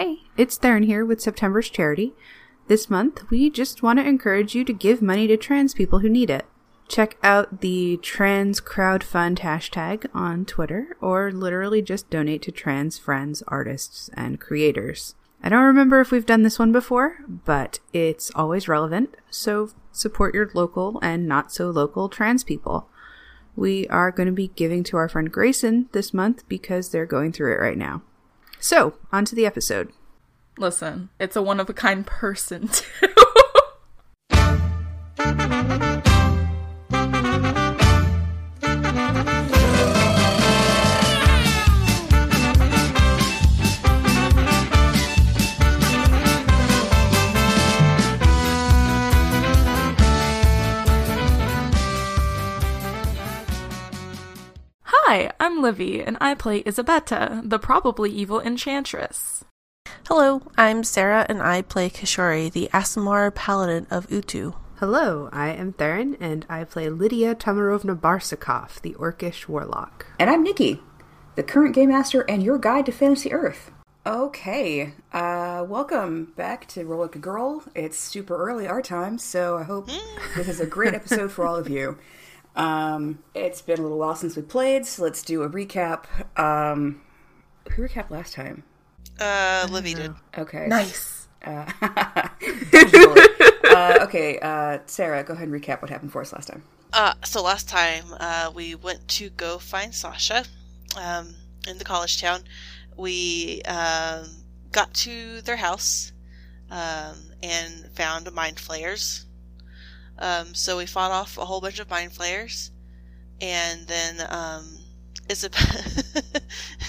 Hey, it's Theron here with September's Charity. This month, we just want to encourage you to give money to trans people who need it. Check out the Trans Crowdfund hashtag on Twitter, or literally just donate to trans friends, artists, and creators. I don't remember if we've done this one before, but it's always relevant, so support your local and not so local trans people. We are going to be giving to our friend Grayson this month because they're going through it right now. So, on to the episode. Listen, it's a one of a kind person, too. I'm Livy, and I play Isabetta, the probably evil enchantress. Hello, I'm Sarah, and I play Kishori, the Aasimar Paladin of Utu. Hello, I am Theron, and I play Lydia Tamarovna Barsakov, the Orcish warlock. And I'm Nikki, the current game master and your guide to Fantasy Earth. Okay, uh, welcome back to Roll Like a Girl. It's super early our time, so I hope this is a great episode for all of you. Um, it's been a little while since we played, so let's do a recap. Um, who recapped last time? Uh, Livy did. Okay. Nice. Uh, uh, okay, uh, Sarah, go ahead and recap what happened for us last time. Uh, so last time, uh, we went to go find Sasha, um, in the college town. We, um, got to their house, um, and found mind flayers. Um, so we fought off a whole bunch of mind flayers, and then, um, Isabella,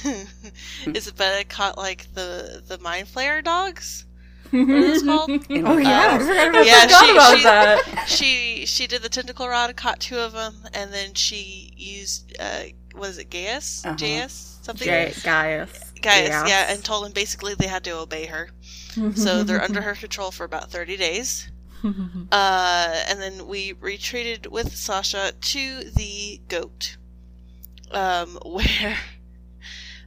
Isabella caught like the the mind flayer dogs. What are called? Oh, all- yeah, I uh, forgot Yeah, she- about she- that. she she did the tentacle rod, caught two of them, and then she used uh, what is it, Geas? Uh-huh. Geas? Something? Ga- Geas. Geas, Geas. yeah, and told them basically they had to obey her. so they're under her control for about thirty days. Uh, and then we retreated with Sasha to the goat, um, where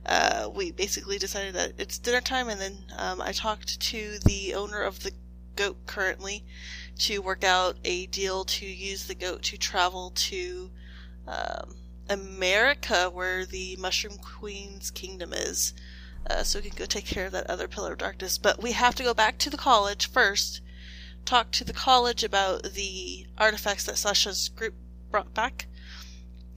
uh, we basically decided that it's dinner time. And then um, I talked to the owner of the goat currently to work out a deal to use the goat to travel to um, America, where the Mushroom Queen's kingdom is. Uh, so we can go take care of that other pillar of darkness. But we have to go back to the college first talk to the college about the artifacts that Sasha's group brought back,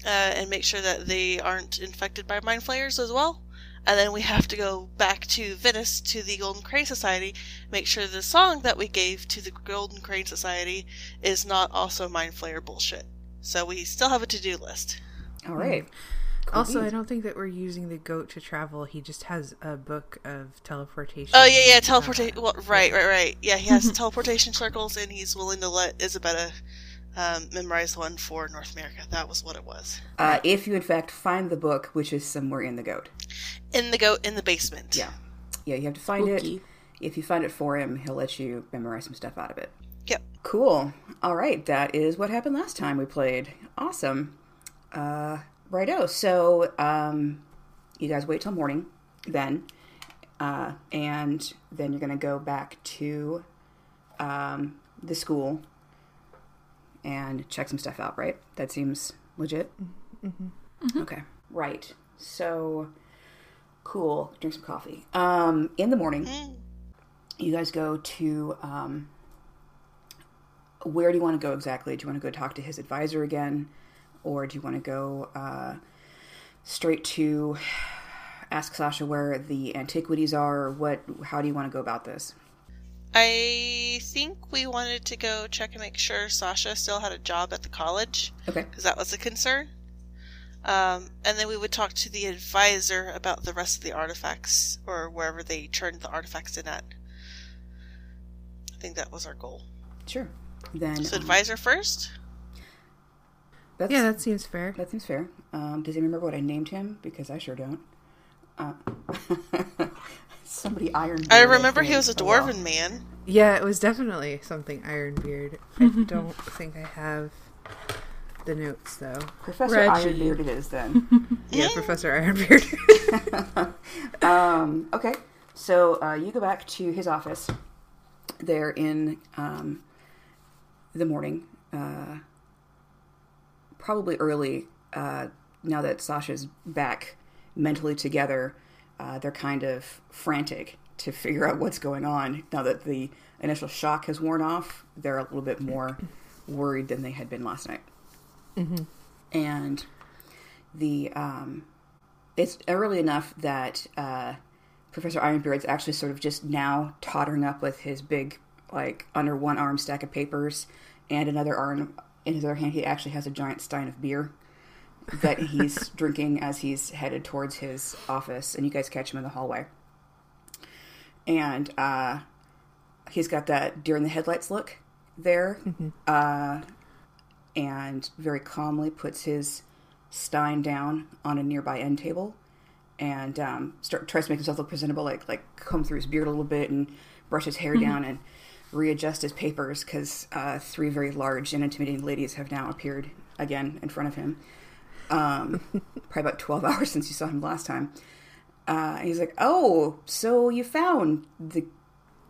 uh, and make sure that they aren't infected by mind flayers as well. And then we have to go back to Venice to the Golden Crane Society, make sure the song that we gave to the Golden Crane Society is not also mind flayer bullshit. So we still have a to do list. all right. Also, I don't think that we're using the goat to travel. He just has a book of teleportation. Oh yeah, yeah, teleportation. Well, right, right, right. Yeah, he has teleportation circles, and he's willing to let Isabella um, memorize one for North America. That was what it was. Uh, if you, in fact, find the book, which is somewhere in the goat. In the goat in the basement. Yeah. Yeah, you have to find Spooky. it. If you find it for him, he'll let you memorize some stuff out of it. Yep. Cool. All right, that is what happened last time we played. Awesome. Uh, righto. So, um, you guys wait till morning then, uh, and then you're gonna go back to um, the school and check some stuff out. Right? That seems legit. Okay. Right. So, cool. Drink some coffee. Um, in the morning, you guys go to um, where do you want to go exactly? Do you want to go talk to his advisor again, or do you want to go uh, straight to ask Sasha where the antiquities are? Or what? How do you want to go about this? I think we wanted to go check and make sure Sasha still had a job at the college Okay. because that was a concern. Um, and then we would talk to the advisor about the rest of the artifacts or wherever they turned the artifacts in at. I think that was our goal. Sure. Then So um, advisor first. That's, Yeah, that seems fair. that seems fair. Um, does he remember what I named him? Because I sure don't. Uh, somebody iron. I remember he was a well. dwarven man. Yeah, it was definitely something Ironbeard. I don't think I have the notes though. Professor Reggie. Ironbeard it is then. Yeah, Professor Ironbeard. um, okay. So uh, you go back to his office there in um, the morning, uh, probably early. Uh, now that Sasha's back mentally together, uh, they're kind of frantic to figure out what's going on. Now that the initial shock has worn off, they're a little bit more worried than they had been last night. And the um, it's early enough that uh, Professor Ironbeard's actually sort of just now tottering up with his big, like under one arm stack of papers, and another arm in his other hand. He actually has a giant stein of beer that he's drinking as he's headed towards his office, and you guys catch him in the hallway. And uh, he's got that deer in the headlights look there, uh, and very calmly puts his stein down on a nearby end table, and um, start tries to make himself look presentable, like like comb through his beard a little bit and brush his hair down and readjust his papers because uh, three very large and intimidating ladies have now appeared again in front of him. Um, probably about twelve hours since you saw him last time. Uh, he's like, "Oh, so you found the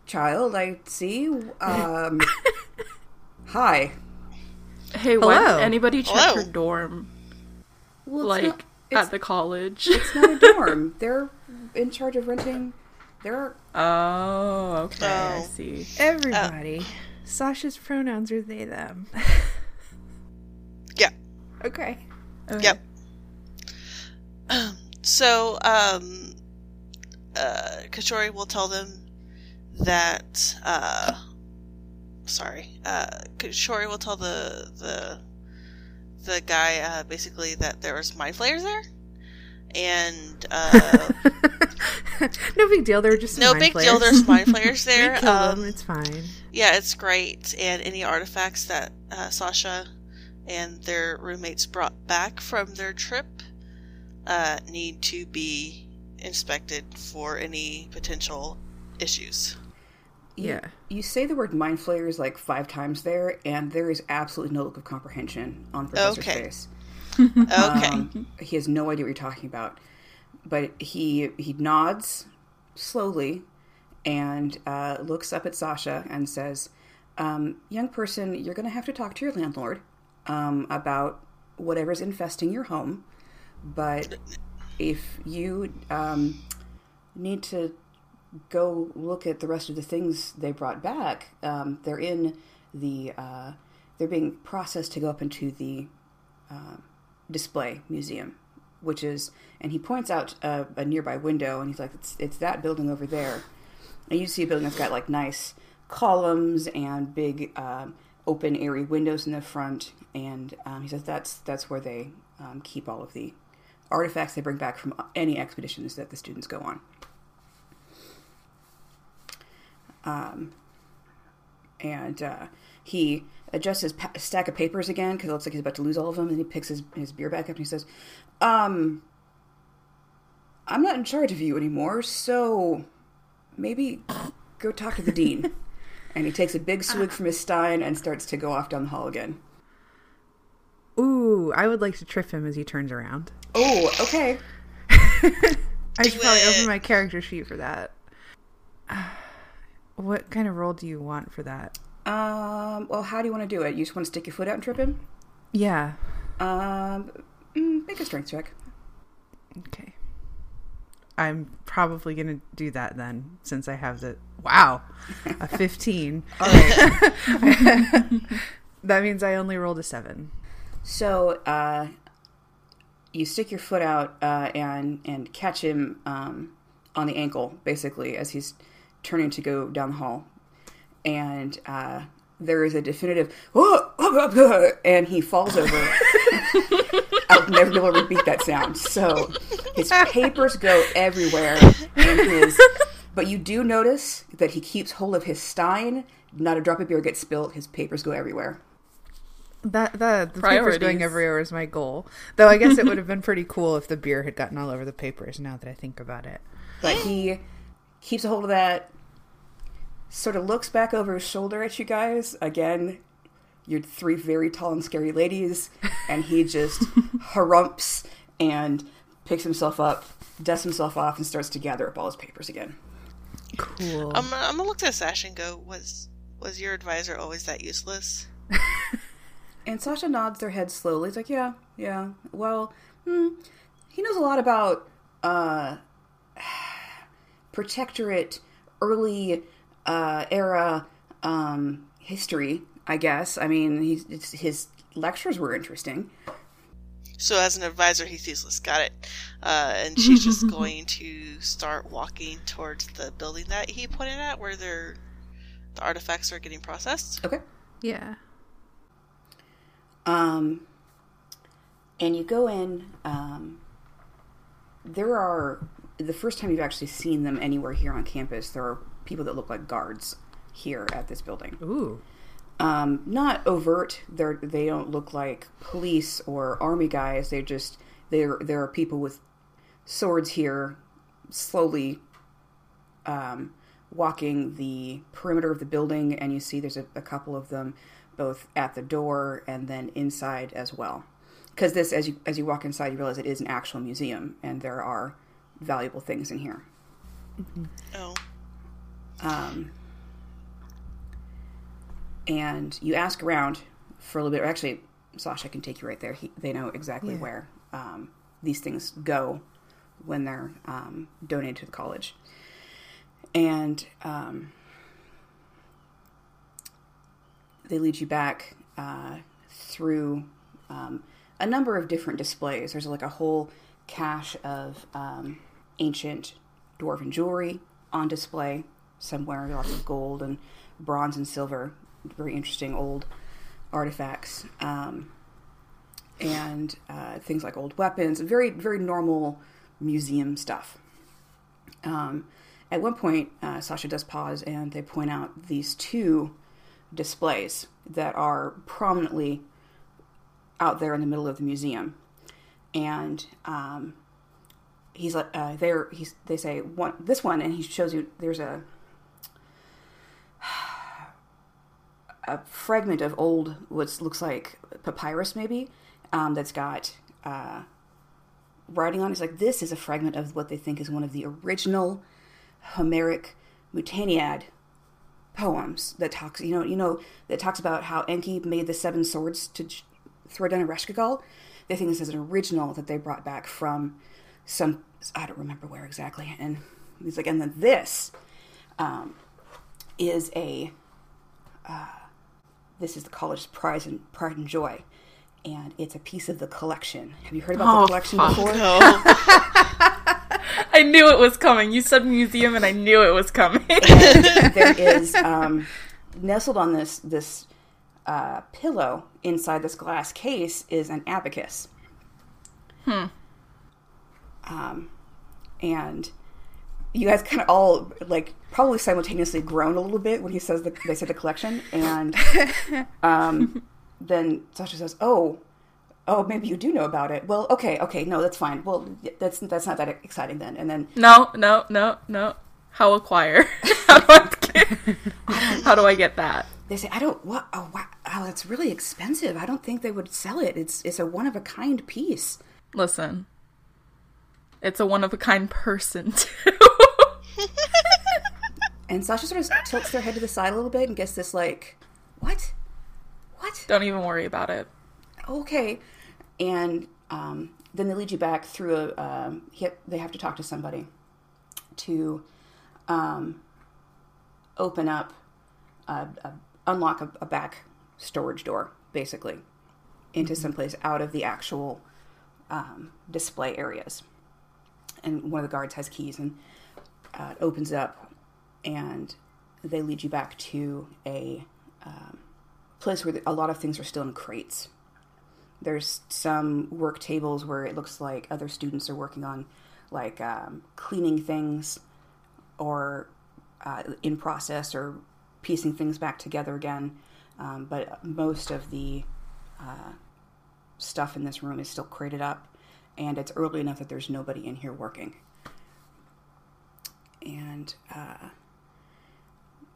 child? I see. Um, hi. Hey, Hello. when anybody check Hello. her dorm? Well, like not, at the college? it's not a dorm. They're in charge of renting. They're oh, okay, I see. Everybody. Sasha's pronouns are they, them. Yeah. Okay. Okay. Yep. So, um, uh, Kishori will tell them that, uh, sorry, uh, Kishori will tell the, the, the guy, uh, basically that there was mind flayers there. And, uh, no big deal. They were just some no mind big flayers. deal, there's mind flayers we there. killed Um, them. It's fine. Yeah, it's great. And any artifacts that uh, Sasha and their roommates brought back from their trip uh, need to be inspected for any potential issues. you, Yeah. You say the word mind flayers like five times there, and there is absolutely no look of comprehension on Professor's Okay. face. Okay. Um, he has no idea what you're talking about, but he he nods slowly and uh, looks up at Sasha and says, um, "Young person, you're going to have to talk to your landlord um, about whatever's infesting your home, but if you um, need to go look at the rest of the things they brought back. Um, they're in the uh, they're being processed to go up into the uh, display museum, which is and he points out a, a nearby window and he's like, it's it's that building over there. And you see a building that's got like nice columns and big um, open airy windows in the front. And um, he says that's that's where they um, keep all of the artifacts they bring back from any expeditions that the students go on. Um, and uh, he adjusts his pa- stack of papers again because it looks like he's about to lose all of them. And he picks his, his beer back up and he says, um, I'm not in charge of you anymore, so maybe go talk to the dean. and he takes a big swig from his stein and starts to go off down the hall again. Ooh, I would like to trip him as he turns around. Oh, okay. I should probably open my character sheet for that. What kind of roll do you want for that? Um, well, how do you want to do it? You just want to stick your foot out and trip him? Yeah. Um, mm, make a strength check. Okay. I'm probably going to do that then, since I have the. Wow! A 15. That means I only rolled a 7. So uh, you stick your foot out uh, and and catch him um, on the ankle, basically, as he's turning to go down the hall, and uh, there is a definitive and he falls over. I'll never be able to repeat that sound. So his papers go everywhere, and his. But you do notice that he keeps hold of his stein. Not a drop of beer gets spilled. His papers go everywhere. That the, the papers going everywhere is my goal. Though I guess it would have been pretty cool if the beer had gotten all over the papers. Now that I think about it, But he keeps a hold of that, sort of looks back over his shoulder at you guys. Again, you're three very tall and scary ladies, and he just harumps and picks himself up, dusts himself off, and starts to gather up all his papers again. Cool. I'm, I'm gonna look at Sash and go, was was your advisor always that useless? And Sasha nods their head slowly. He's like, "Yeah, yeah. Well, hmm, he knows a lot about uh, protectorate, early uh, era um, history. I guess. I mean, he's, it's, his lectures were interesting. So as an advisor, he's useless. Got it. Uh, and she's just going to start walking towards the building that he pointed at, where they're, the artifacts are getting processed. Okay. yeah. Um, and you go in. Um, there are the first time you've actually seen them anywhere here on campus. There are people that look like guards here at this building. Ooh. Um, not overt. They're they don't look like police or army guys. They just there there are people with swords here, slowly um, walking the perimeter of the building, and you see there's a, a couple of them both at the door and then inside as well. Because this, as you as you walk inside, you realize it is an actual museum, and there are valuable things in here. Oh, Um, and you ask around for a little bit. Or actually, Sasha can take you right there. He, they know exactly Yeah. where um, these things go when they're um, donated to the college. And um, they lead you back uh, through um, a number of different displays. There's like a whole cache of um, ancient dwarven jewelry on display somewhere. Lots of gold and bronze and silver, very interesting old artifacts, um, and uh, things like old weapons. Very very normal museum stuff. Um, at one point, uh, Sasha does pause, and they point out these two displays that are prominently out there in the middle of the museum, and um, he's like, uh, they're he's they say one this one, and he shows you there's a a fragment of old what looks like papyrus maybe um, that's got uh, writing on. it. He's like this is a fragment of what they think is one of the original Homeric Mutaniad poems that talks you know you know that talks about how Enki made the seven swords to j- throw down Ereshkigal. They think this is an original that they brought back from some I don't remember where exactly. And he's like, and then this um, is a uh, this is the college's prize and pride and joy, and it's a piece of the collection. Have you heard about Oh, the collection fuck. before? no. I knew it was coming. You said museum, and I knew it was coming. there is um, nestled on this this uh, pillow inside this glass case is an abacus. Hmm. Um, and you guys kind of all like probably simultaneously groan a little bit when he says the they said the collection, and um, then Sasha says, "Oh." Oh, maybe you do know about it. Well, okay, okay, no, that's fine. Well, that's that's not that exciting then. And then no, no, no, no. How acquire? how, do I get, how do I get that? they say, "I don't what? Oh, wow, oh, that's really expensive. I don't think they would sell it. It's it's a one of a kind piece." Listen, it's a one of a kind person too. And Sasha sort of tilts their head to the side a little bit and gets this like, "What? What? Don't even worry about it. Okay." And um, then they lead you back through a. Um, he, they have to talk to somebody to um, open up, a, a, unlock a, a back storage door, basically, into someplace out of the actual um, display areas. And one of the guards has keys and uh, it opens up, and they lead you back to a um, place where a lot of things are still in crates. There's some work tables where it looks like other students are working on, like um, cleaning things, or uh, in process, or piecing things back together again. Um, but most of the uh, stuff in this room is still crated up, and it's early enough that there's nobody in here working. And uh,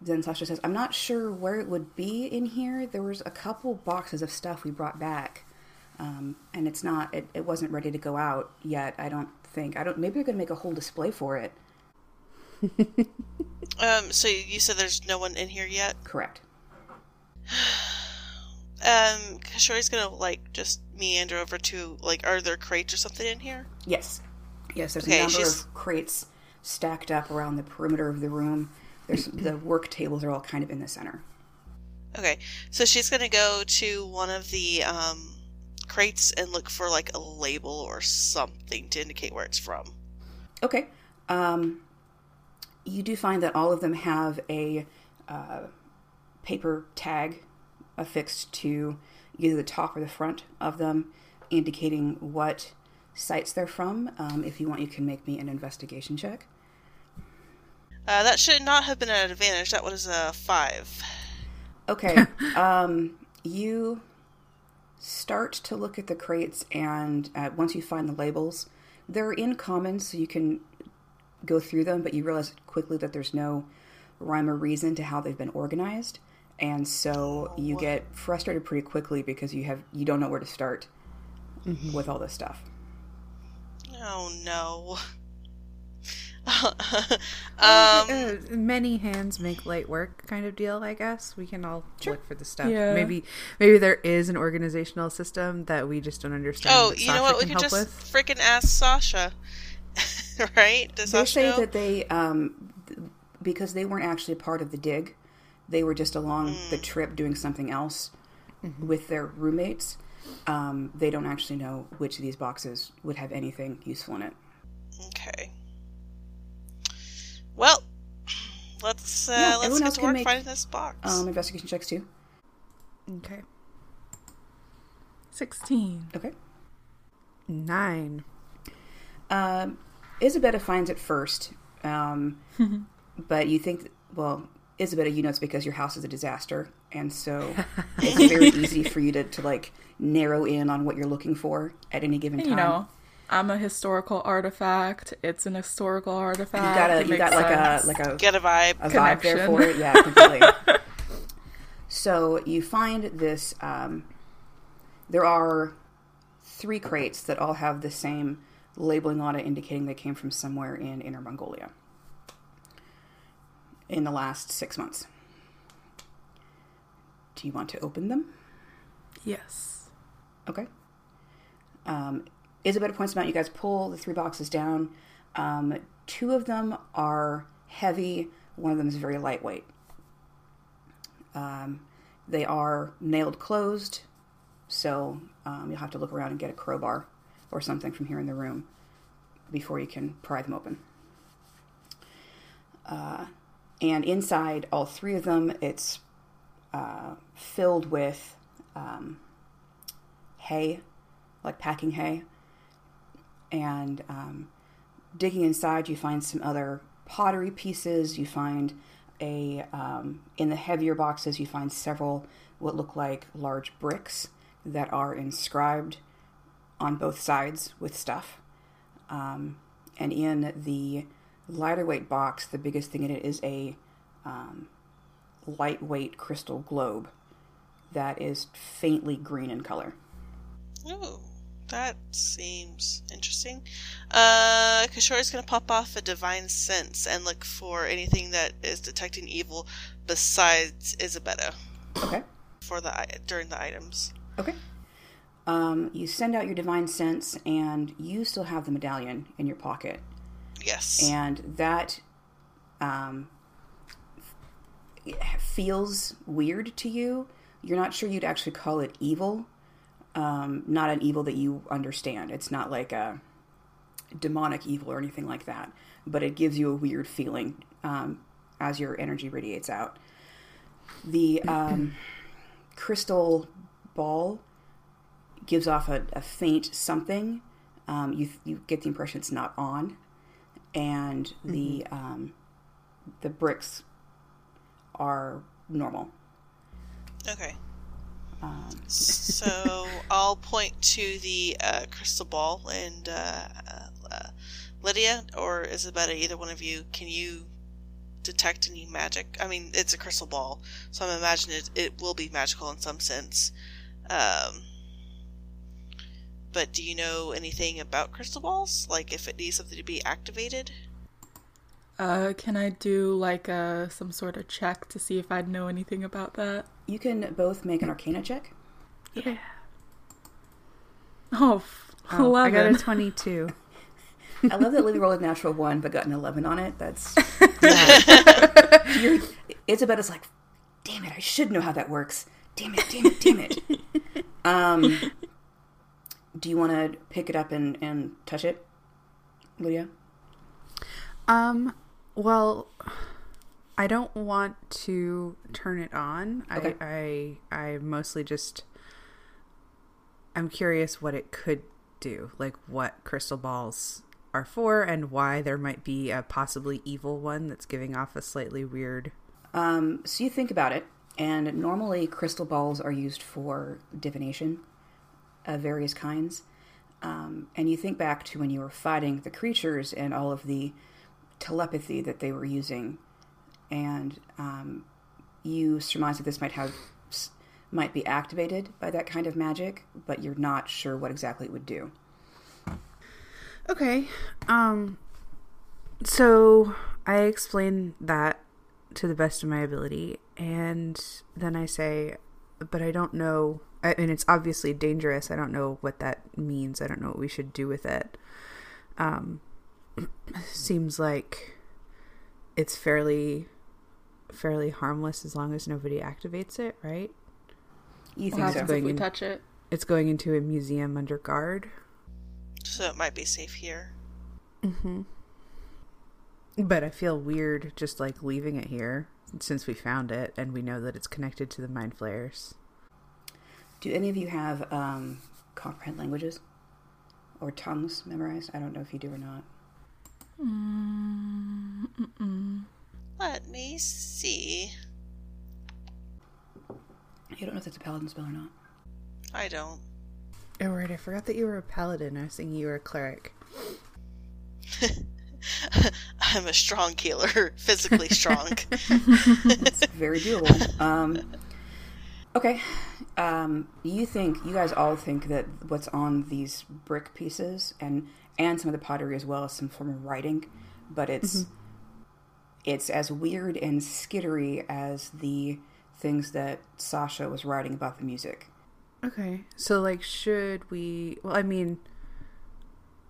then Sasha says, I'm not sure where it would be in here. There was a couple boxes of stuff we brought back. Um, and it's not, it, it wasn't ready to go out yet, I don't think. I don't, maybe they're going to make a whole display for it. Um, so you said there's no one in here yet? Correct. Um, Kishori's gonna, like, just meander over to, like, are there crates or something in here? Yes. Yes, there's Okay, a number she's- of crates stacked up around the perimeter of the room. There's the work tables are all kind of in the center. Okay, so she's gonna go to one of the, um, crates and look for, like, a label or something to indicate where it's from. Okay. Um, you do find that all of them have a uh, paper tag affixed to either the top or the front of them, indicating what sites they're from. Um, if you want, you can make me an investigation check. Uh, that should not have been an advantage. That was a five. Okay. um, you start to look at the crates, and uh, once you find the labels, they're in common, so you can go through them, but you realize quickly that there's no rhyme or reason to how they've been organized. And so you get frustrated pretty quickly because you have you don't know where to start with all this stuff. Oh no. um, Uh, many hands make light work kind of deal i guess we can all look for the stuff Yeah. maybe maybe there is an organizational system that we just don't understand oh, you know what? We can could just freaking ask Sasha. right? Does They Sasha say know? that they um, because they weren't actually part of the dig, they were just along the trip doing something else with their roommates. Um, they don't actually know which of these boxes would have anything useful in it. Okay. Well, let's uh, Yeah, let's everyone get else to work make, finding this box. Um, investigation checks too. okay 16. Okay. nine Um, Isabella finds it first, um, but you think, well, Isabella, you know it's because your house is a disaster, and so it's very easy for you to, to like narrow in on what you're looking for at any given time. You know, I'm a historical artifact. It's an historical artifact. you got a you got makes like a like a Get a vibe. a vibe there for it. Yeah, completely. so you find this. Um, there are three crates that all have the same labeling on it, indicating they came from somewhere in Inner Mongolia in the last six months. Do you want to open them? Yes. Okay. Um, Isabella points them out. You guys pull the three boxes down. Um, two of them are heavy. One of them is very lightweight. Um, they are nailed closed, so um, you'll have to look around and get a crowbar or something from here in the room before you can pry them open. Uh, and inside all three of them, it's uh, filled with um, hay, like packing hay. And um, digging inside, you find some other pottery pieces. You find a, um, in the heavier boxes, you find several what look like large bricks that are inscribed on both sides with stuff. Um, and in the lighter weight box, the biggest thing in it is a um, lightweight crystal globe that is faintly green in color. Ooh, that seems interesting. Uh, Kishori's gonna pop off a divine sense and look for anything that is detecting evil besides Isabella Okay. for the during the items. Okay. Um, you send out your divine sense, and you still have the medallion in your pocket, Yes. and that um, feels weird to you. You're not sure you'd actually call it evil. Um, not an evil that you understand. It's not like a demonic evil or anything like that, but it gives you a weird feeling um, as your energy radiates out. The um, crystal ball gives off a, a faint something. Um, you you get the impression it's not on, and the um, the bricks are normal. Okay. Um, So I'll point to the uh, crystal ball and uh, uh, Lydia or Isabella, either one of you, can you detect any magic? I mean, it's a crystal ball, so I'm imagining it, it will be magical in some sense. Um, but do you know anything about crystal balls? Like if it needs something to be activated? Uh, can I do like uh some sort of check to see if I'd know anything about that? You can both make an Arcana check. Yeah. Oh, f- Oh, I got a 22. I love that Lily rolled a natural one but got an 11 on it. That's. Yeah. Isabella's like, damn it, I should know how that works. Damn it, damn it, damn it. um, do you want to pick it up and, and touch it, Lydia? Um, well, I don't want to turn it on. Okay. I, I, I mostly just, I'm curious what it could do, like what crystal balls are for, and why there might be a possibly evil one that's giving off a slightly weird. Um, so you think about it, and normally crystal balls are used for divination of various kinds. Um, and you think back to when you were fighting the creatures and all of the telepathy that they were using, and um, you surmise that this might have might be activated by that kind of magic, but you're not sure what exactly it would do. Okay. Um, so I explain that to the best of my ability, and then I say, but I don't know. I mean, it's obviously dangerous. I don't know what that means. I don't know what we should do with it. Um, seems like it's fairly fairly harmless as long as nobody activates it, right? You What think so? happens if we in- touch it? It's going into a museum under guard. So it might be safe here. Mm-hmm. But I feel weird just like leaving it here since we found it and we know that it's connected to the mind flayers. Do any of you have um, comprehend languages or tongues memorized? I don't know if you do or not. Let me see. You don't know if that's a paladin spell or not. I don't. Oh right, I forgot that you were a paladin. I was thinking you were a cleric. I'm a strong healer, physically strong. It's very doable. Um, okay. Um, you think you guys all think that what's on these brick pieces and and some of the pottery as well as some form of writing, but it's it's as weird and skittery as the things that Sasha was writing about the music. Okay. So like should we well I mean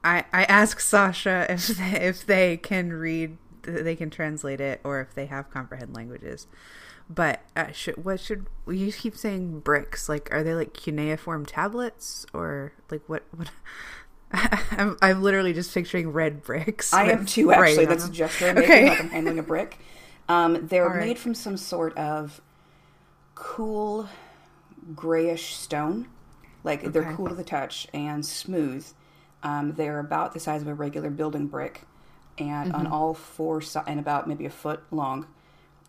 I I ask Sasha if they, if they can read they can translate it or if they have comprehend languages. But uh, should what should you keep saying bricks? Like are they like cuneiform tablets or like what what I'm I'm literally just picturing red bricks. I am too, actually. That's a them. gesture I'm making, Okay. like I'm handling a brick. Um, they're right. made from some sort of cool grayish stone. Like they're cool to the touch and smooth. Um, they're about the size of a regular building brick, and Mm-hmm. on all four si- and about maybe a foot long,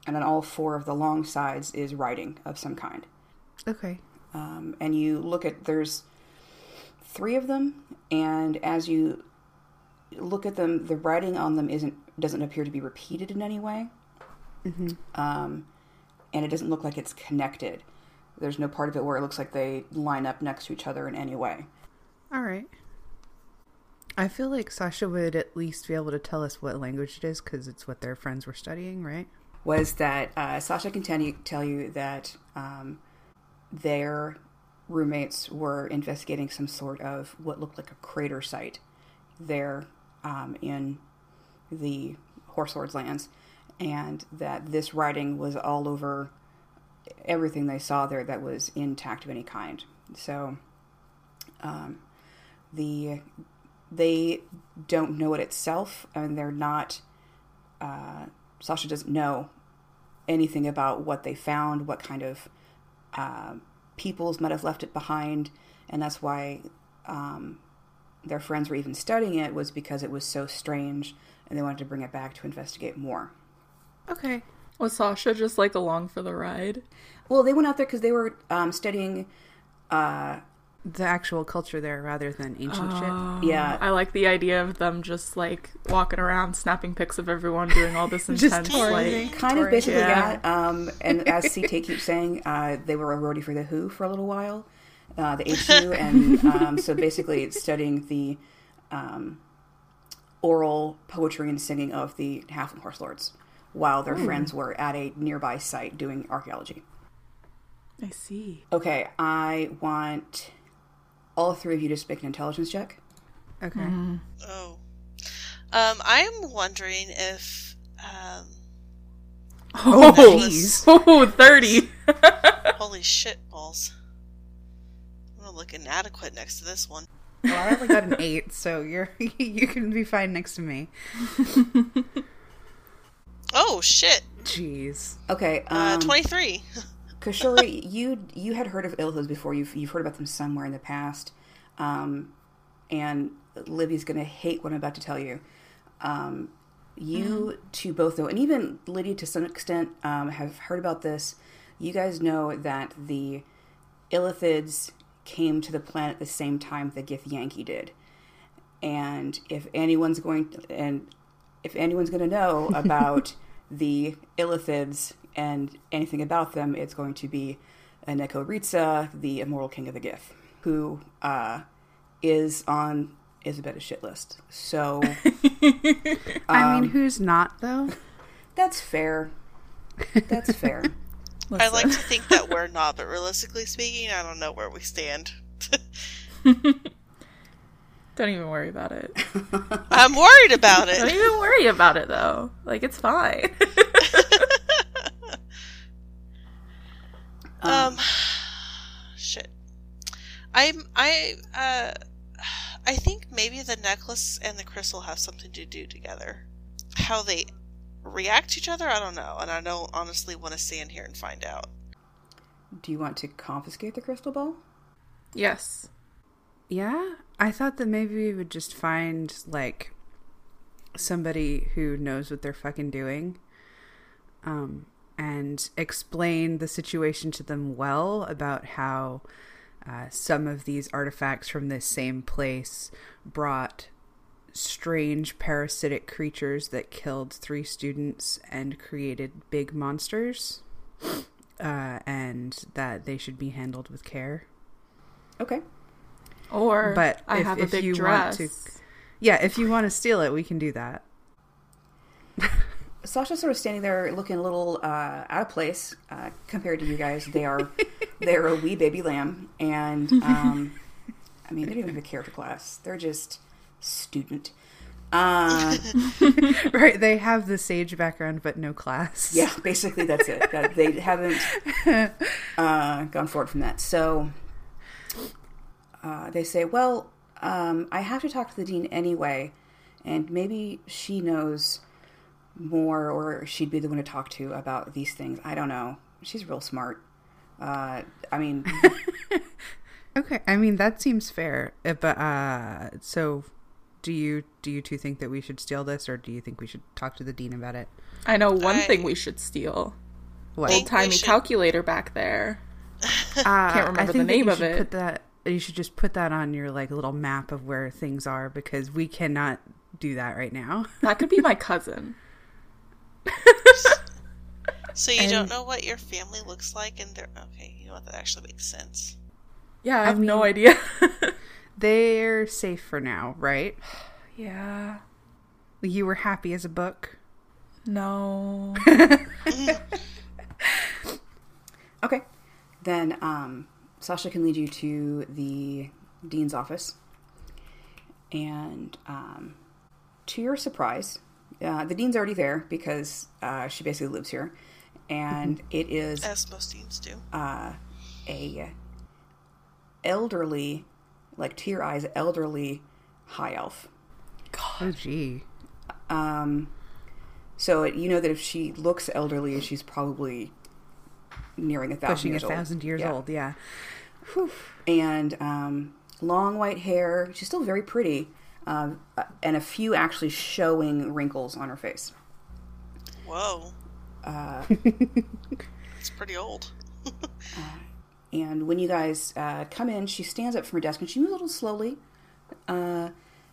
and on all four of the long sides is writing of some kind. Okay. Um, and you look at there's three of them, and as you look at them, the writing on them isn't doesn't appear to be repeated in any way, um, and it doesn't look like it's connected. There's no part of it where it looks like they line up next to each other in any way. All right. I feel like Sasha would at least be able to tell us what language it is because it's what their friends were studying, right? was that uh, Sasha can tell you, tell you that um, their roommates were investigating some sort of what looked like a crater site there um, in the Horse Lord's lands, and that this writing was all over everything they saw there that was intact of any kind. So, um, the they don't know it itself, and they're not. Uh, Sasha doesn't know anything about what they found, what kind of uh, peoples might have left it behind, and that's why um, their friends were even studying it was because it was so strange, and they wanted to bring it back to investigate more. Okay. Was Sasha just like along for the ride? Well, they went out there because they were um, studying. Uh, The actual culture there rather than ancient shit. yeah, I like the idea of them just like walking around, snapping pics of everyone, doing all this intense touring. like. kind of basically Yeah. that. Um, and as CT keeps saying, uh, they were a roadie for the Who for a little while, uh, the HU, and um, so basically it's studying the um, oral poetry and singing of the half and horse lords while their friends were at a nearby site doing archaeology. I see. Okay, I want all three of you just make an intelligence check. Okay. Mm-hmm. Oh. Um, I'm wondering if. Um, oh, jeez. Oh, 30. holy shit, balls. I'm going to look inadequate next to this one. Well, I only got an 8, so you're you can be fine next to me. oh, shit. Jeez. Okay. Uh, um, uh, 23. Because you you had heard of Ilhas before. You've you've heard about them somewhere in the past. Um, and Livy's gonna hate what I'm about to tell you. Um, you mm-hmm. two both know, and even Lydia to some extent um, have heard about this. You guys know that the Illithids came to the planet the same time the Githyanki did. And if anyone's going to, and if anyone's going to know about the Illithids and anything about them, it's going to be Neko Ritza, the immortal king of the Gith, who uh, is on Isabetta's shit list. So I mean, who's not though? that's fair. That's fair. I like to think that we're not, but realistically speaking, I don't know where we stand. Don't even worry about it. I'm worried about it. Don't even worry about it though. Like it's fine. Um, shit. I'm I uh, I think maybe the necklace and the crystal have something to do together. How they react to each other, I don't know, and I don't honestly want to stand here and find out. Do you want to confiscate the crystal ball? yes. Yeah, I thought that maybe we would just find like somebody who knows what they're fucking doing, um, and explain the situation to them well about how uh, some of these artifacts from this same place brought strange parasitic creatures that killed three students and created big monsters, uh, and that they should be handled with care. Okay. Or But I if- have a if big you want dress. to- Yeah, if you want to steal it, we can do that. Sasha's sort of standing there looking a little uh, out of place uh, compared to you guys. They are they're a wee baby lamb, and um, I mean they don't even have a character class. They're just student. Uh, Right, they have the sage background but no class. yeah, basically that's it. That they haven't uh, gone forward from that. So uh, they say, "Well, um, I have to talk to the dean anyway, and maybe she knows more, or she'd be the one to talk to about these things. I don't know. She's real smart. Uh, I mean, Okay, I mean that seems fair. Uh, But uh so do you do you two think that we should steal this or do you think we should talk to the dean about it? I know one I- thing we should steal. What? Old timey should- calculator back there. Uh, Can't remember I the think that name you of it. Put that you should just put that on your like little map of where things are because we cannot do that right now. That could be my cousin. So you And- don't know what your family looks like, and they're okay. You know what? That actually makes sense. Yeah, I have no idea. They're safe for now, right? yeah. You were happy as a book. No. okay. Then um, Sasha can lead you to the dean's office, and um, to your surprise, uh, the dean's already there because uh, she basically lives here, and it is As most teams do. a elderly, like to your eyes, elderly high elf. Oh gee. Um, so you know that if she looks elderly, she's probably nearing a thousand Pushing a years old. thousand years Yeah. old, yeah. and um, long white hair. She's still very pretty, um, uh, and a few actually showing wrinkles on her face. Whoa. Uh, It's pretty old. and when you guys uh, come in, she stands up from her desk and she moves a little slowly, uh,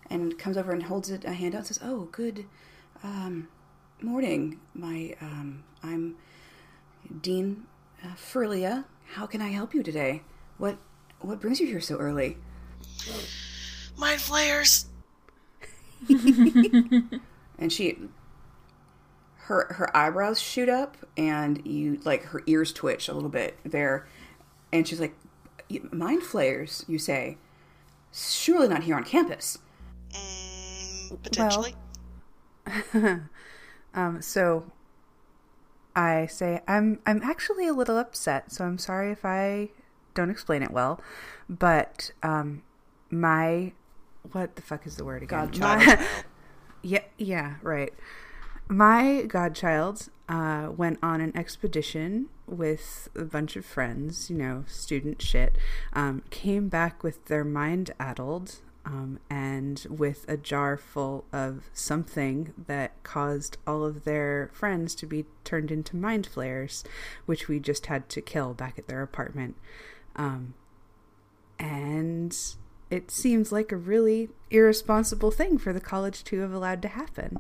and comes over and holds it, a hand out and says, "Oh, good um, morning. My um, I'm Dean uh, Furlia. How can I help you today? What what brings you here so early?" Mind flayers. and she her her eyebrows shoot up and you like her ears twitch a little bit there and she's like mind flayers you say surely not here on campus Mm, potentially. Um, so I say I'm I'm actually a little upset, so I'm sorry if I don't explain it well. But um my what the fuck is the word again? Godchild. My- yeah, yeah, right. My godchild uh, went on an expedition with a bunch of friends, you know, student shit. Um, came back with their mind addled um, and with a jar full of something that caused all of their friends to be turned into mind flayers, which we just had to kill back at their apartment. Um, and it seems like a really irresponsible thing for the college to have allowed to happen.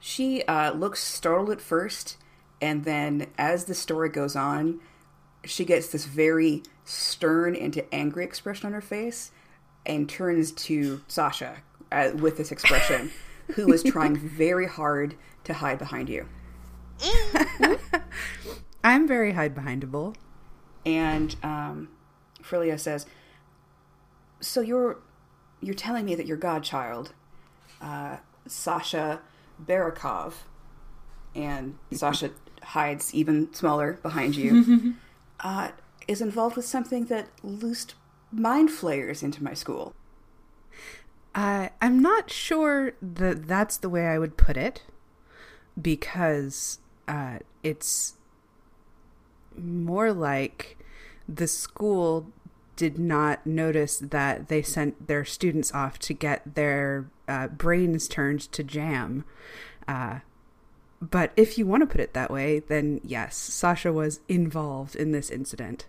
She uh, looks startled at first, and then as the story goes on, she gets this very stern into angry expression on her face and turns to Sasha uh, with this expression, who is trying very hard to hide behind you. I'm very hide behindable. And um, Frilia says, "So you're you're telling me that your godchild, uh, Sasha Barakov, and Sasha hides even smaller behind you, uh, is involved with something that loosed mind flayers into my school." Uh, I'm not sure that that's the way I would put it because uh, it's more like the school did not notice that they sent their students off to get their uh, brains turned to jam. Uh, but if you want to put it that way, then yes, Sasha was involved in this incident.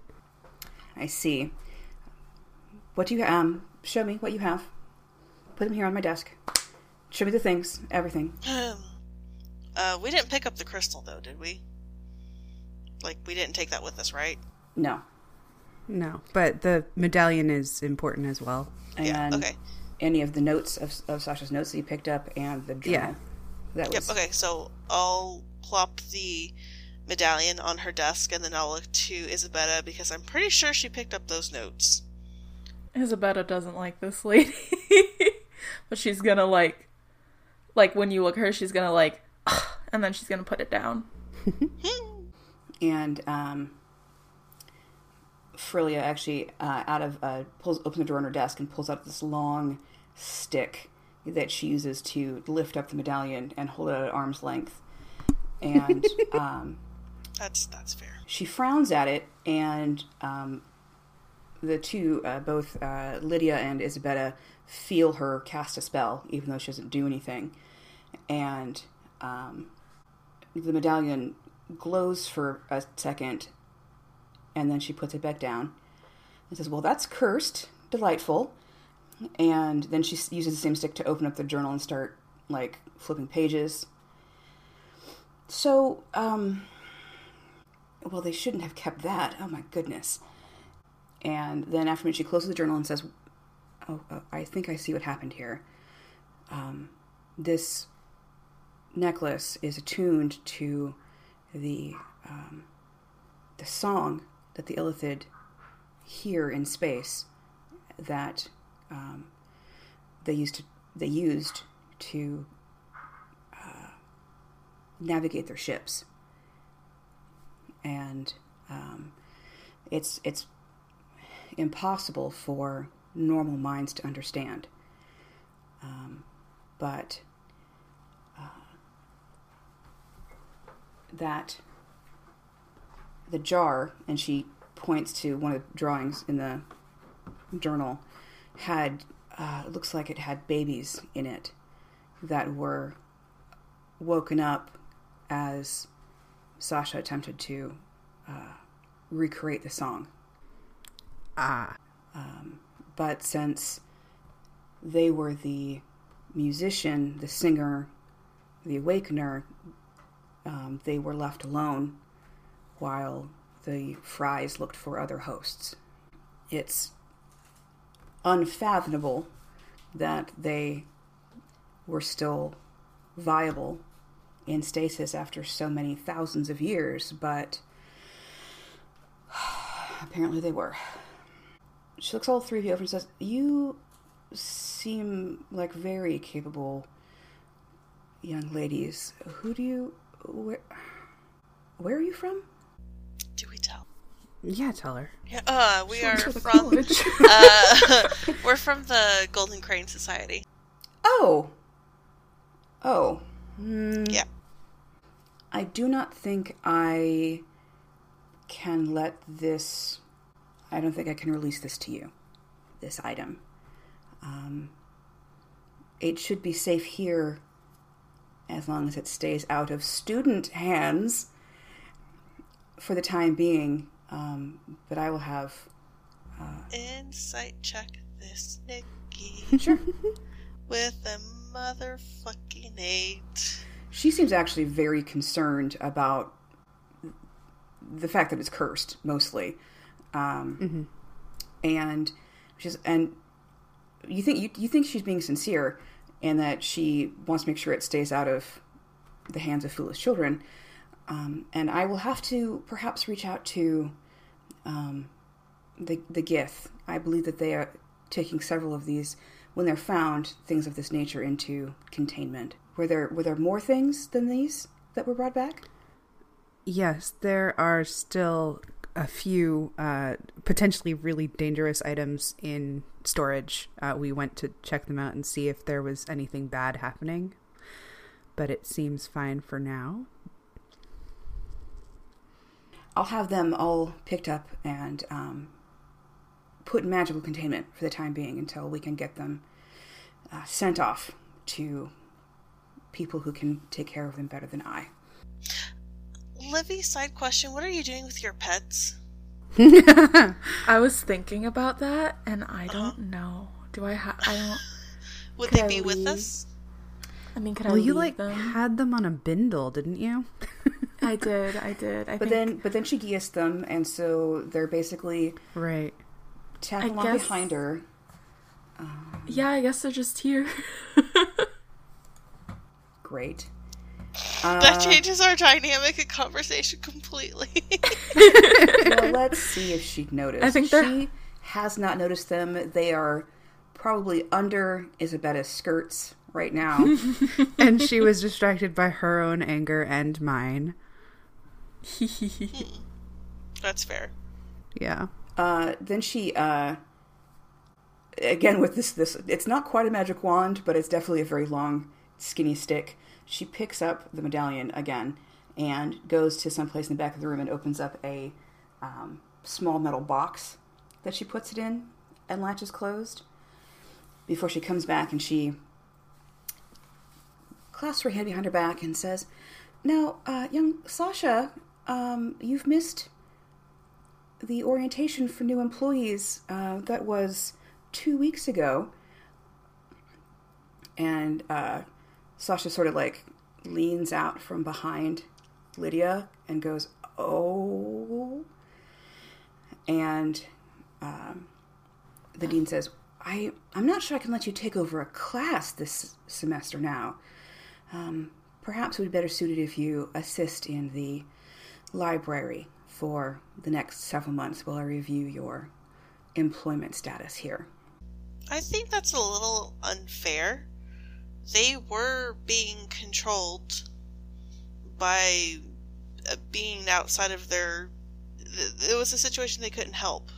I see. What do you um? Show me what you have. Put them here on my desk. Show me the things, everything. uh, we didn't pick up the crystal though, did we? Like we didn't take that with us, right? No. No, but the medallion is important as well. And Yeah, okay. any of the notes of, of Sasha's notes that you picked up and the journal. Yeah. That Yep. Okay. So I'll plop the medallion on her desk, and then I'll look to Isabella because I'm pretty sure she picked up those notes. Isabella doesn't like this lady. but she's gonna like like when you look at her, she's gonna like and then she's gonna put it down. and um, Frilia actually uh, out of uh, pulls opens the drawer on her desk and pulls out this long stick that she uses to lift up the medallion and hold it at arm's length. And um, That's that's fair. she frowns at it, and um, the two, uh, both uh, Lydia and Isabella, feel her cast a spell, even though she doesn't do anything. And um, the medallion glows for a second, and then she puts it back down and says, Well, that's cursed. Delightful. And then she uses the same stick to open up the journal and start, like, flipping pages. So, um, well, they shouldn't have kept that. Oh my goodness. And then after she closes the journal and says, Oh, uh, I think I see what happened here. Um, this necklace is attuned to the um, the song that the Illithid hear in space that um, they used to they used to uh, navigate their ships and um, it's it's impossible for normal minds to understand. Um, but uh, that the jar, and she points to one of the drawings in the journal, had uh, looks like it had babies in it that were woken up as Sasha attempted to uh, recreate the song. Ah, Um, but since they were the musician, the singer, the awakener, um, they were left alone while the Fries looked for other hosts. It's unfathomable that they were still viable in stasis after so many thousands of years, but apparently they were. She looks all three of you over and says, You seem like very capable young ladies. Who do you. Where, where are you from? Do we tell? Yeah, tell her. Yeah, uh, we are from. uh, we're from the Golden Crane Society. Oh! Oh. Hmm. Yeah. I do not think I can let this. I don't think I can release this to you, this item. Um, it should be safe here as long as it stays out of student hands for the time being. Um, but I will have. Insight check this Nikki. Sure. With a motherfucking eight. She seems actually very concerned about the fact that it's cursed, mostly. Um, And she's and you think you, you think she's being sincere, and that she wants to make sure it stays out of the hands of foolish children. Um, and I will have to perhaps reach out to um, the the Gith. I believe that they are taking several of these when they're found things of this nature into containment. Were there were there more things than these that were brought back? Yes, there are still a few uh, potentially really dangerous items in storage. Uh, we went to check them out and see if there was anything bad happening, but it seems fine for now. I'll have them all picked up and um, put in magical containment for the time being until we can get them uh, sent off to people who can take care of them better than I. Livy, side question: What are you doing with your pets? I was thinking about that, and I don't know. Do I have? I don't. Would Could they I be with us? I mean, could well, I you like them? had them on a bindle, didn't you? I did. I did. I But think, then, but then she geased them, and so they're basically right. tagging along guess- behind her. yeah, I guess they're just here. Great. that Uh, changes our dynamic and conversation completely. well, let's see if she noticed. I think they're- she has not noticed them. They are probably under Isabetta's skirts right now. and she was distracted by her own anger and mine. That's fair. Yeah. Uh, then she, uh, again with this, this it's not quite a magic wand, but it's definitely a very long, skinny stick. She picks up the medallion again and goes to someplace in the back of the room and opens up a um, small metal box that she puts it in and latches closed. Before she comes back and she clasps her hand behind her back and says, "Now, uh, young Sasha, um, you've missed." the orientation for new employees uh, that was two weeks ago. And uh, Sasha sort of like leans out from behind Lydia and goes, Oh. And um, the dean says, I, I'm not sure I can let you take over a class this semester now. Um, perhaps would be better suited if you assist in the library for the next several months while I review your employment status here. I think that's a little unfair. They were being controlled by being outside of their. It was a situation they couldn't help.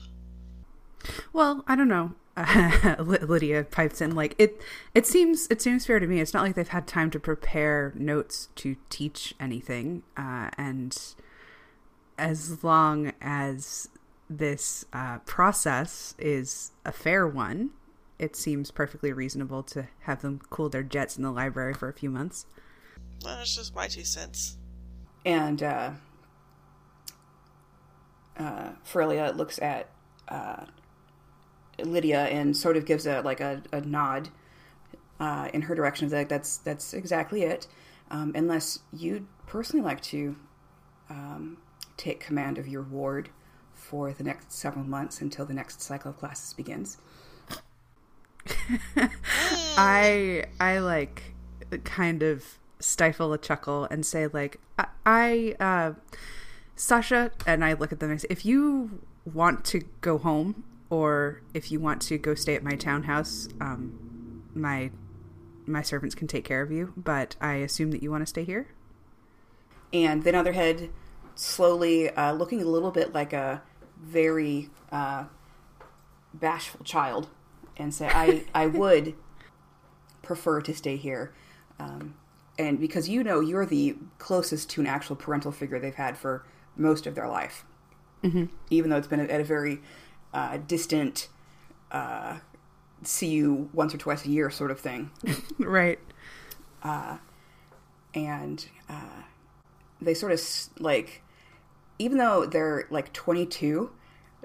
Well, I don't know. Ly- Lydia pipes in like it. It seems it seems fair to me. It's not like they've had time to prepare notes to teach anything, uh, and as long as this uh, process is a fair one, it seems perfectly reasonable to have them cool their jets in the library for a few months. Well, that's just my two cents. And uh, uh, Ferelia looks at uh, Lydia and sort of gives a like a, a nod uh, in her direction of like that's that's exactly it. Um, unless you'd personally like to um, take command of your ward for the next several months until the next cycle of classes begins. I I like kind of stifle a chuckle and say like I, I uh Sasha and I look at them and say if you want to go home or if you want to go stay at my townhouse um my my servants can take care of you but I assume that you want to stay here and then other head slowly, uh, looking a little bit like a very uh, bashful child, and say, "I I would prefer to stay here." Um, and because you know you're the closest to an actual parental figure they've had for most of their life, mm-hmm. even though it's been at a very uh, distant, uh, see you once or twice a year sort of thing. right. and uh, they sort of like, even though they're like 22,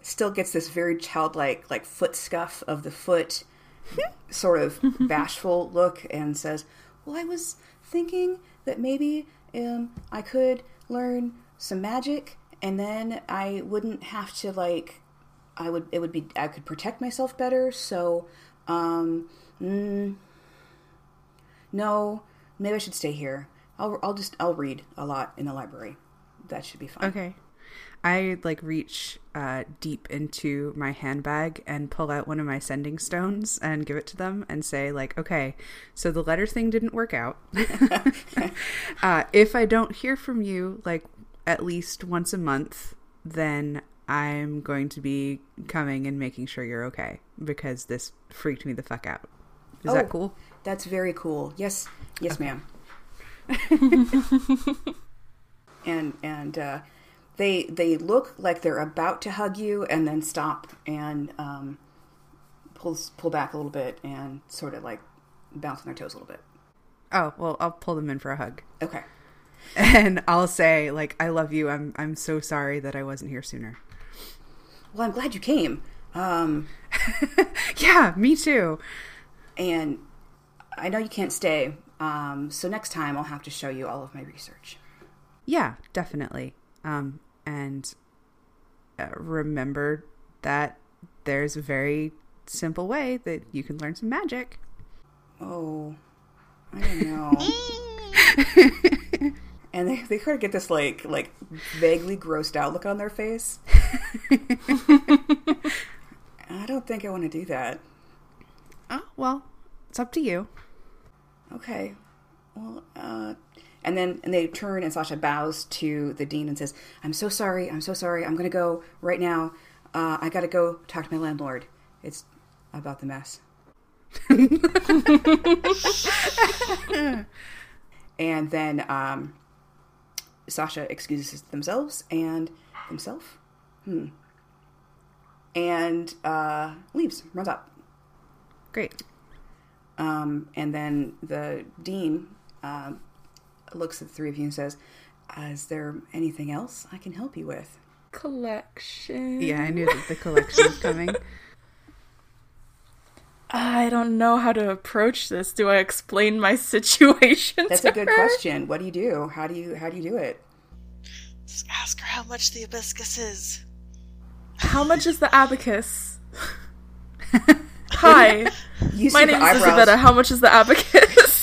still gets this very childlike like foot scuff of the foot, sort of bashful look, and says, "Well, I was thinking that maybe um, I could learn some magic, and then I wouldn't have to like." I would it would be I could protect myself better so um mm, no maybe I should stay here I'll I'll just I'll read a lot in the library that should be fine Okay. I like reach uh, deep into my handbag and pull out one of my sending stones and give it to them and say like, okay, so the letter thing didn't work out. uh, if I don't hear from you like at least once a month, then I'm going to be coming and making sure you're okay because this freaked me the fuck out. Is Oh. that cool? That's very cool. Yes, yes, ma'am. and and uh, they they look like they're about to hug you, and then stop and um, pull pull back a little bit and sort of like bounce on their toes a little bit. Oh well, I'll pull them in for a hug. Okay. and I'll say like I love you. I'm I'm so sorry that I wasn't here sooner. Well, I'm glad you came. Um, Yeah, me too. and I know you can't stay. Um, so next time I'll have to show you all of my research. Yeah, definitely. Um and uh, remember that there's a very simple way that you can learn some magic. Oh, I don't know. and they, they kind of get this like like vaguely grossed out look on their face. I don't think I want to do that. Oh, well, it's up to you. Okay. Well, uh, and then and they turn and Sasha bows to the dean and says, "I'm so sorry. I'm so sorry. I'm going to go right now. Uh, I got to go talk to my landlord. It's about the mess." and then um, Sasha excuses themselves and himself, hmm, and uh, leaves, runs up. Great. Um, and then the dean um, looks at the three of you and says, "Is there anything else I can help you with?" Collection. Yeah, I knew that the collection was coming. I don't know how to approach this. Do I explain my situation? That's to a good her? question. What do you do? How do you how do you do it? Just ask her how much the hibiscus is. How much is the abacus? Hi, You my name is her. Isabella. How much is the abacus?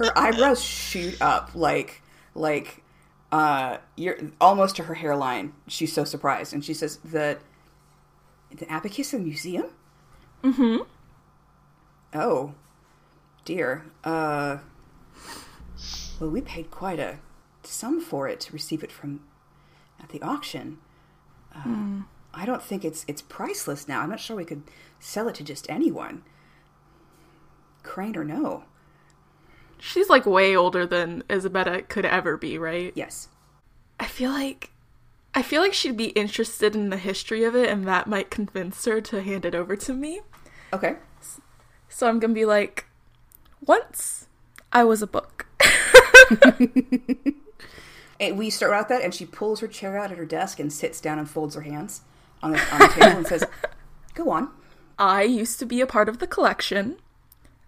Her eyebrows shoot up like like uh you're almost to her hairline. She's so surprised, and she says, that the abacus in the museum." Mm-hmm. Oh, dear. Uh, well, we paid quite a sum for it to receive it from at the auction. Uh, I don't think it's it's priceless now. I'm not sure we could sell it to just anyone. Crane or no? She's like way older than Isabella could ever be, right? Yes. I feel like I feel like she'd be interested in the history of it and that might convince her to hand it over to me. Okay. So I'm going to be like once I was a book. And we start out that, and she pulls her chair out at her desk and sits down and folds her hands on the, on the table and says, "Go on." I used to be a part of the collection.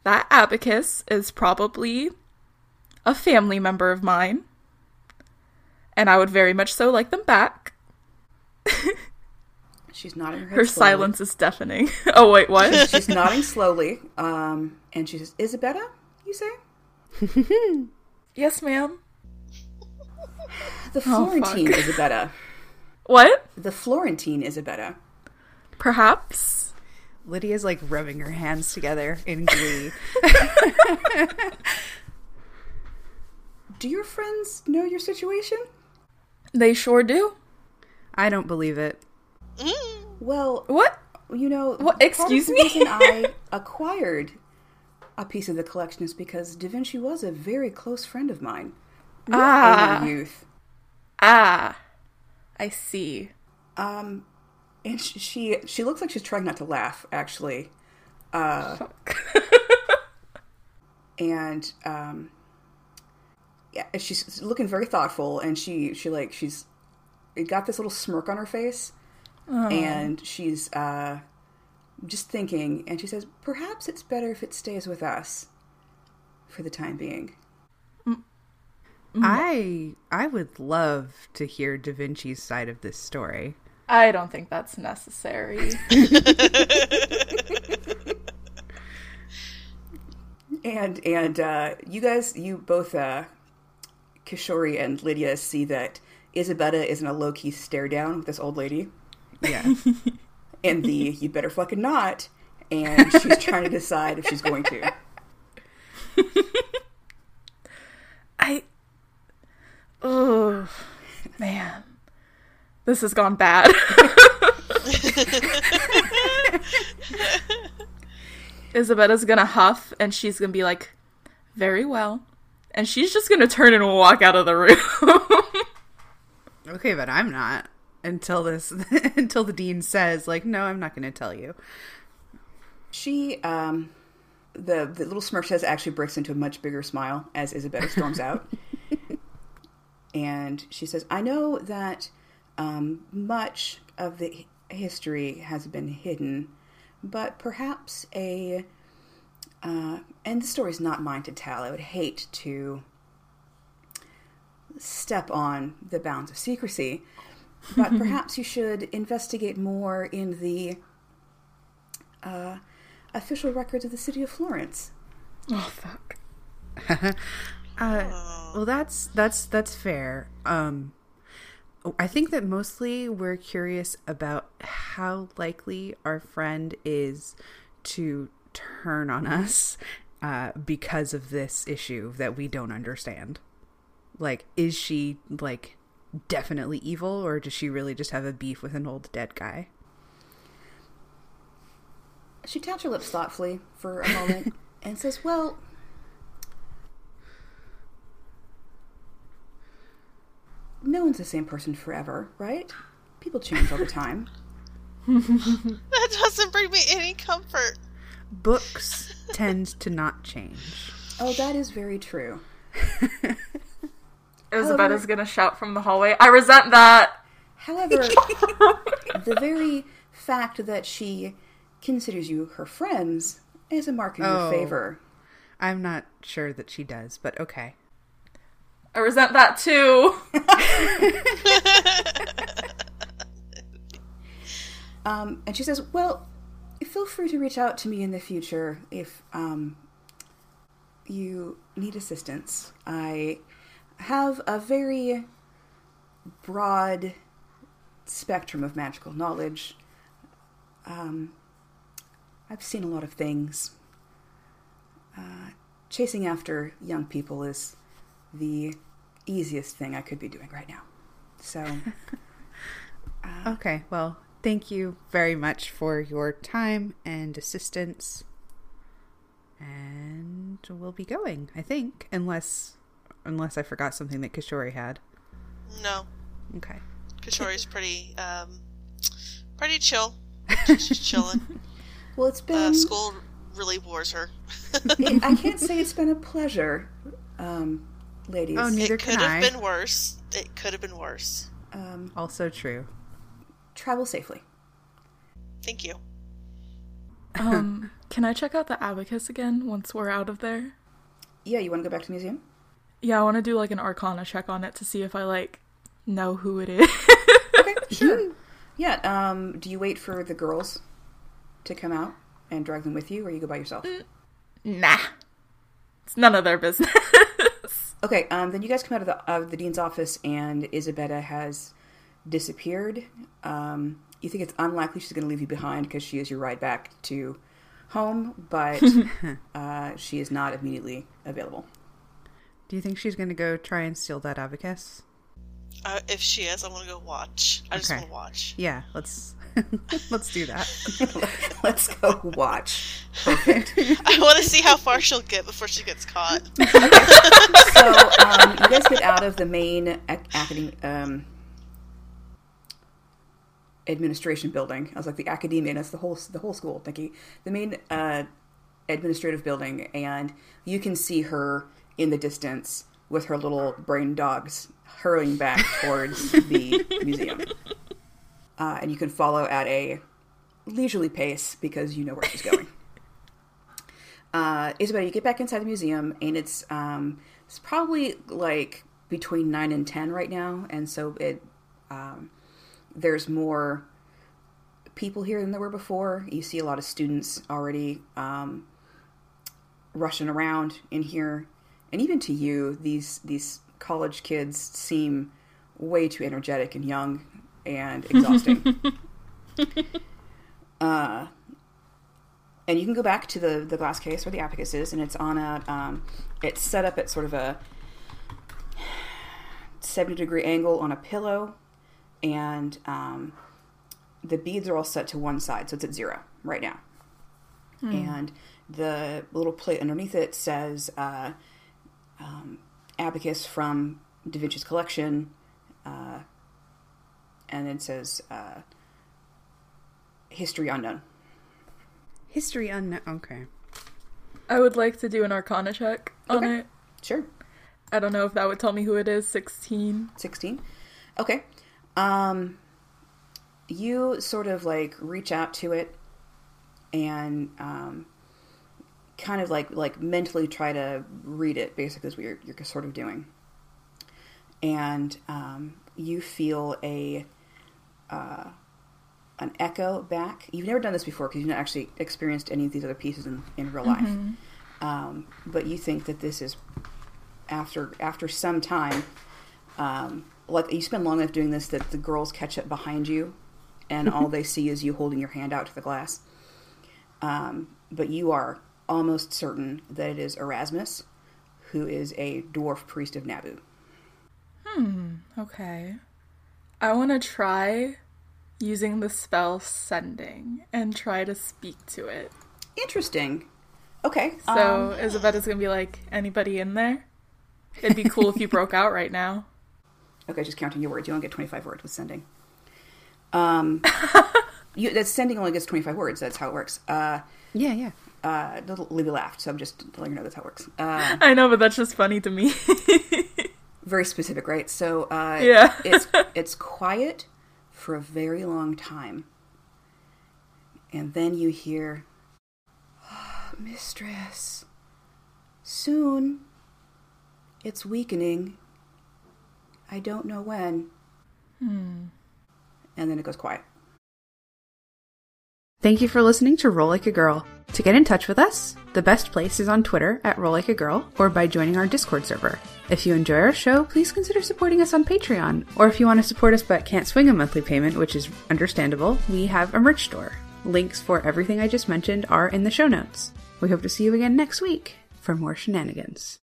That abacus is probably a family member of mine. And I would very much so like them back. She's nodding her head. Her silence is deafening. oh wait, what? She's nodding slowly. Um, and she says, "Isabella, you say yes, ma'am. the Oh, Florentine fuck. Isabella, What? the Florentine Isabella." Perhaps. Lydia's like rubbing her hands together in glee. Do your friends know your situation? They sure do. I don't believe it. Well, What? you know, What? Excuse me? reason I acquired a piece of the collection is because Da Vinci was a very close friend of mine Ah. youth. Ah. I see. Um, and she, she she looks like she's trying not to laugh, actually. Uh, and um, yeah, she's looking very thoughtful, and she she like she's got this little smirk on her face, and she's uh, just thinking, and she says, "Perhaps it's better if it stays with us for the time being." I I would love to hear Da Vinci's side of this story. I don't think that's necessary. And and uh, you guys, you both, uh, Kishori and Lydia, see that Isabella is in a low key stare down with this old lady, Yeah. and the "you better fucking not," and she's trying to decide if she's going to. I. Oh, man. This has gone bad. Isabella's gonna huff and she's gonna be like, very well. And she's just gonna turn and walk out of the room. okay, but I'm not until this until the dean says like, "No, I'm not going to tell you." She, um, the the little smirk says actually breaks into a much bigger smile as Isabella storms out, and she says, "I know that um, much of the history has been hidden, but perhaps a uh, and the story's not mine to tell. I would hate to step on the bounds of secrecy, but perhaps you should investigate more in the." Uh, official records of the city of Florence. oh, fuck. Uh, well, that's that's that's fair. Um, I think that mostly we're curious about how likely our friend is to turn on us uh, because of this issue that we don't understand. Like, is she like definitely evil, or does she really just have a beef with an old dead guy? She taps her lips thoughtfully for a moment and says, Well, no one's the same person forever, right? People change all the time. That doesn't bring me any comfort. Books tend to not change. Oh, that is very true. Isabella's gonna shout from the hallway, I resent that! However, the very fact that she considers you her friends is a mark in your Oh. favor. I'm not sure that she does, but okay. I resent that too! Um, and she says, "Well, feel free to reach out to me in the future if um, you need assistance. I have a very broad spectrum of magical knowledge. Um, I've seen a lot of things. Uh, chasing after young people is the easiest thing I could be doing right now. So." Okay, well, thank you very much for your time and assistance. And we'll be going, I think, unless unless I forgot something that Kishori had. No, Okay. Kishori's pretty, um, pretty chill. She's chilling. Well, it's been Uh, school really bores her. I can't say it's been a pleasure, um, ladies. Oh, neither it could can have I. been worse. It could have been worse. um, Also true. travel safely. Thank you. Um, can I check out the abacus again once we're out of there? Yeah, you want to go back to the museum? Yeah, I want to do like an arcana check on it to see if I like know who it is. Okay, sure. Yeah. Um, do you wait for the girls to come out and drag them with you, or you go by yourself? Nah. It's none of their business. Okay. Um, then you guys come out of the of the dean's office, and Isabella has disappeared. Um, you think it's unlikely she's going to leave you behind because she is your ride back to home, but uh, she is not immediately available. Do you think she's going to go try and steal that abacus? Uh, if she is, I want to go watch. I just Okay. want to watch. Yeah, let's let's do that. Let's go watch. Perfect. I want to see how far she'll get before she gets caught. so um, you guys get out of the main ac- academy um, administration building. I was like the academia. And that's the whole the whole school. Thank you. The main uh, administrative building, and you can see her in the distance with her little brain dogs hurrying back towards the museum. Uh, and you can follow at a leisurely pace because you know where she's going. uh, Isabel, you get back inside the museum, and it's um, it's probably like between nine and ten right now, and so it um, there's more people here than there were before. You see a lot of students already um, rushing around in here, and even to you, these these college kids seem way too energetic and young and exhausting. uh, and you can go back to the the glass case where the abacus is, and it's on a um, it's set up at sort of a seventy degree angle on a pillow, and um, the beads are all set to one side, so it's at zero right now. And the little plate underneath it says uh, um, abacus from Da Vinci's collection, uh, and it says uh, history unknown. History unknown. Okay. I would like to do an arcana check on Okay. it. Sure. I don't know if that would tell me who it is. 16. 16 okay um you sort of like reach out to it and um kind of like like mentally try to read it basically is what you're, you're sort of doing and um you feel a uh an echo back you've never done this before because you've not actually experienced any of these other pieces in, in real life um, but you think that this is after after some time um, like you spend long enough doing this that the girls catch up behind you and all they see is you holding your hand out to the glass um, but you are almost certain that it is erasmus who is a dwarf priest of nabu Hmm. Okay. I want to try using the spell sending and try to speak to it. interesting okay So um, Isabetta's gonna be like, anybody in there? It'd be cool if you broke out right now. okay just counting your words you only get 25 words with sending um, you, that sending only gets 25 words that's how it works uh, Yeah, yeah. uh, Livy laughed, so I'm just letting you know that's how it works. Uh, I know, but that's just funny to me. Very specific, right? So uh, Yeah. it's it's quiet for a very long time, and then you hear, "Ah, "Mistress, soon. It's weakening. I don't know when." Hmm. And then it goes quiet. Thank you for listening to Roll Like a Girl. To get in touch with us, the best place is on Twitter at Roll Like a Girl or by joining our Discord server. If you enjoy our show, please consider supporting us on Patreon. Or if you want to support us but can't swing a monthly payment, which is understandable, we have a merch store. Links for everything I just mentioned are in the show notes. We hope to see you again next week for more shenanigans.